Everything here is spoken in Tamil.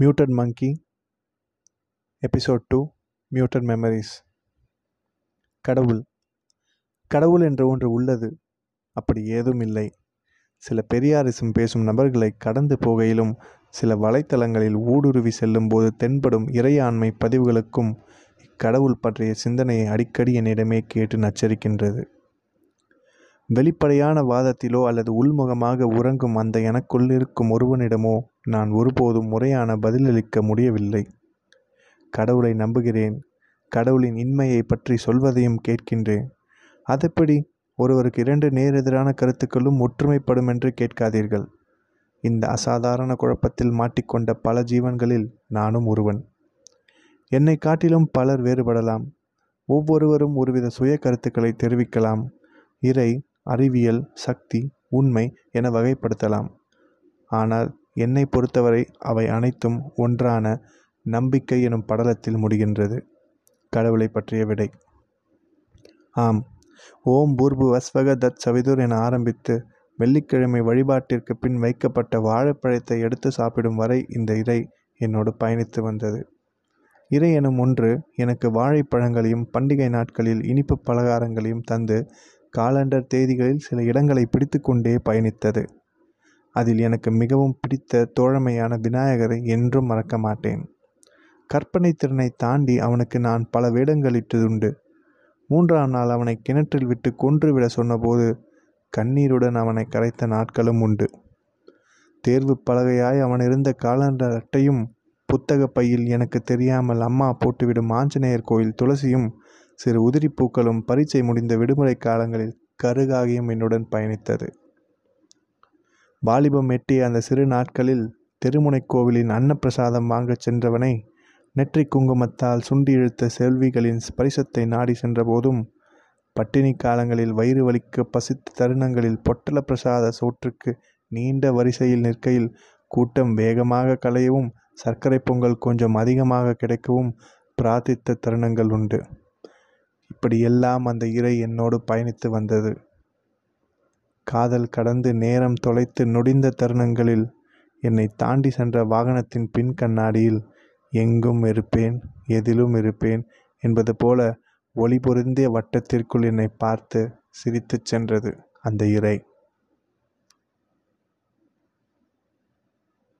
Muted monkey episode two muted memories கடவுள். கடவுள் என்ற ஒன்று உள்ளது. அப்படி ஏதும் இல்லை. சில பெரியாரிசம் பேசும் நபர்களை கடந்து போகையிலும் சில வலைத்தளங்களில் ஊடுருவி செல்லும் போது தென்படும் இறையாண்மை பதிவுகளுக்கும் இக்கடவுள் பற்றிய சிந்தனையை அடிக்கடி என்னிடமே கேட்டு நச்சரிக்கின்றது. வெளிப்படையான வாதத்திலோ அல்லது உள்முகமாக உறங்கும் அந்த எனக்குள் இருக்கும் ஒருவனிடமோ நான் ஒருபோதும் முறையான பதிலளிக்க முடியவில்லை. கடவுளை நம்புகிறேன். கடவுளின் இன்மையை பற்றி சொல்வதையும் கேட்கின்றேன். அதெப்படி? ஒருவருக்கு இரண்டு நேரெதிரான கருத்துக்களும் ஒற்றுமைப்படும் என்று கேட்காதீர்கள். இந்த அசாதாரண குழப்பத்தில் மாட்டிக்கொண்ட பல ஜீவன்களில் நானும் ஒருவன். என்னை காட்டிலும் பலர் வேறுபடலாம். ஒவ்வொருவரும் ஒருவித சுய கருத்துக்களை தெரிவிக்கலாம். இறை அறிவியல் சக்தி உண்மை என வகைப்படுத்தலாம். ஆனால் என்னை பொறுத்தவரை அவை அனைத்தும் ஒன்றான நம்பிக்கை எனும் படலத்தில் முடிகின்றது. கடவுளை பற்றிய விடை. ஆம். ஓம் பூர்பு வஸ்வக தத் சவிதுர் என ஆரம்பித்து வெள்ளிக்கிழமை வழிபாட்டிற்கு பின் வைக்கப்பட்ட வாழைப்பழத்தை எடுத்து சாப்பிடும் வரை இந்த இறை என்னோடு பயணித்து வந்தது. இறை எனும் ஒன்று எனக்கு வாழைப்பழங்களையும் பண்டிகை நாட்களில் இனிப்பு பலகாரங்களையும் தந்து காலண்டர் தேதிகளில் சில இடங்களை பிடித்துக்கொண்டே பயணித்தது. அதில் எனக்கு மிகவும் பிடித்த தோழமையான விநாயகரை என்றும் மறக்க மாட்டேன். கற்பனை திறனை தாண்டி அவனுக்கு நான் பல வேடங்களிட்டதுண்டு. மூன்றாம் நாள் அவனை கிணற்றில் விட்டு கொன்றுவிட சொன்னபோது கண்ணீருடன் அவனை கரைத்த நாட்களும் உண்டு. தேர்வு பலகையாய் அவன் இருந்த காலண்டர் அட்டையும் புத்தக பையில் எனக்கு தெரியாமல் அம்மா போட்டுவிடும் ஆஞ்சநேயர் கோயில் துளசியும் சிறு உதிரி பூக்களும் பரீட்சை முடிந்த விடுமுறை காலங்களில் கருகாகியும் என்னுடன் பயணித்தது. வாலிபம் எட்டிய அந்த சிறு நாட்களில் தெருமுனை கோவிலின் அன்னப்பிரசாதம் வாங்கச் சென்றவனை நெற்றி குங்குமத்தால் சுண்டி இழுத்த செல்விகளின் ஸ்பரிசத்தை நாடி சென்றபோதும் பட்டினி காலங்களில் வயிறு வலிக்க பசித்த தருணங்களில் பொட்டல பிரசாத சோற்றுக்கு நீண்ட வரிசையில் நிற்கையில் கூட்டம் வேகமாக கலையவும் சர்க்கரை பொங்கல் கொஞ்சம் அதிகமாக கிடைக்கவும் பிரார்த்தித்த தருணங்கள் உண்டு. இப்படியெல்லாம் அந்த இறை என்னோடு பயணித்து வந்தது. காதல் கடந்து நேரம் தொலைத்து நொடிந்த தருணங்களில் என்னை தாண்டி சென்ற வாகனத்தின் பின் கண்ணாடியில் எங்கும் இருப்பேன் எதிலும் இருப்பேன் என்பது போல ஒளி பொருந்திய வட்டத்திற்குள் என்னை பார்த்து சிரித்துச் சென்றது அந்த இறை.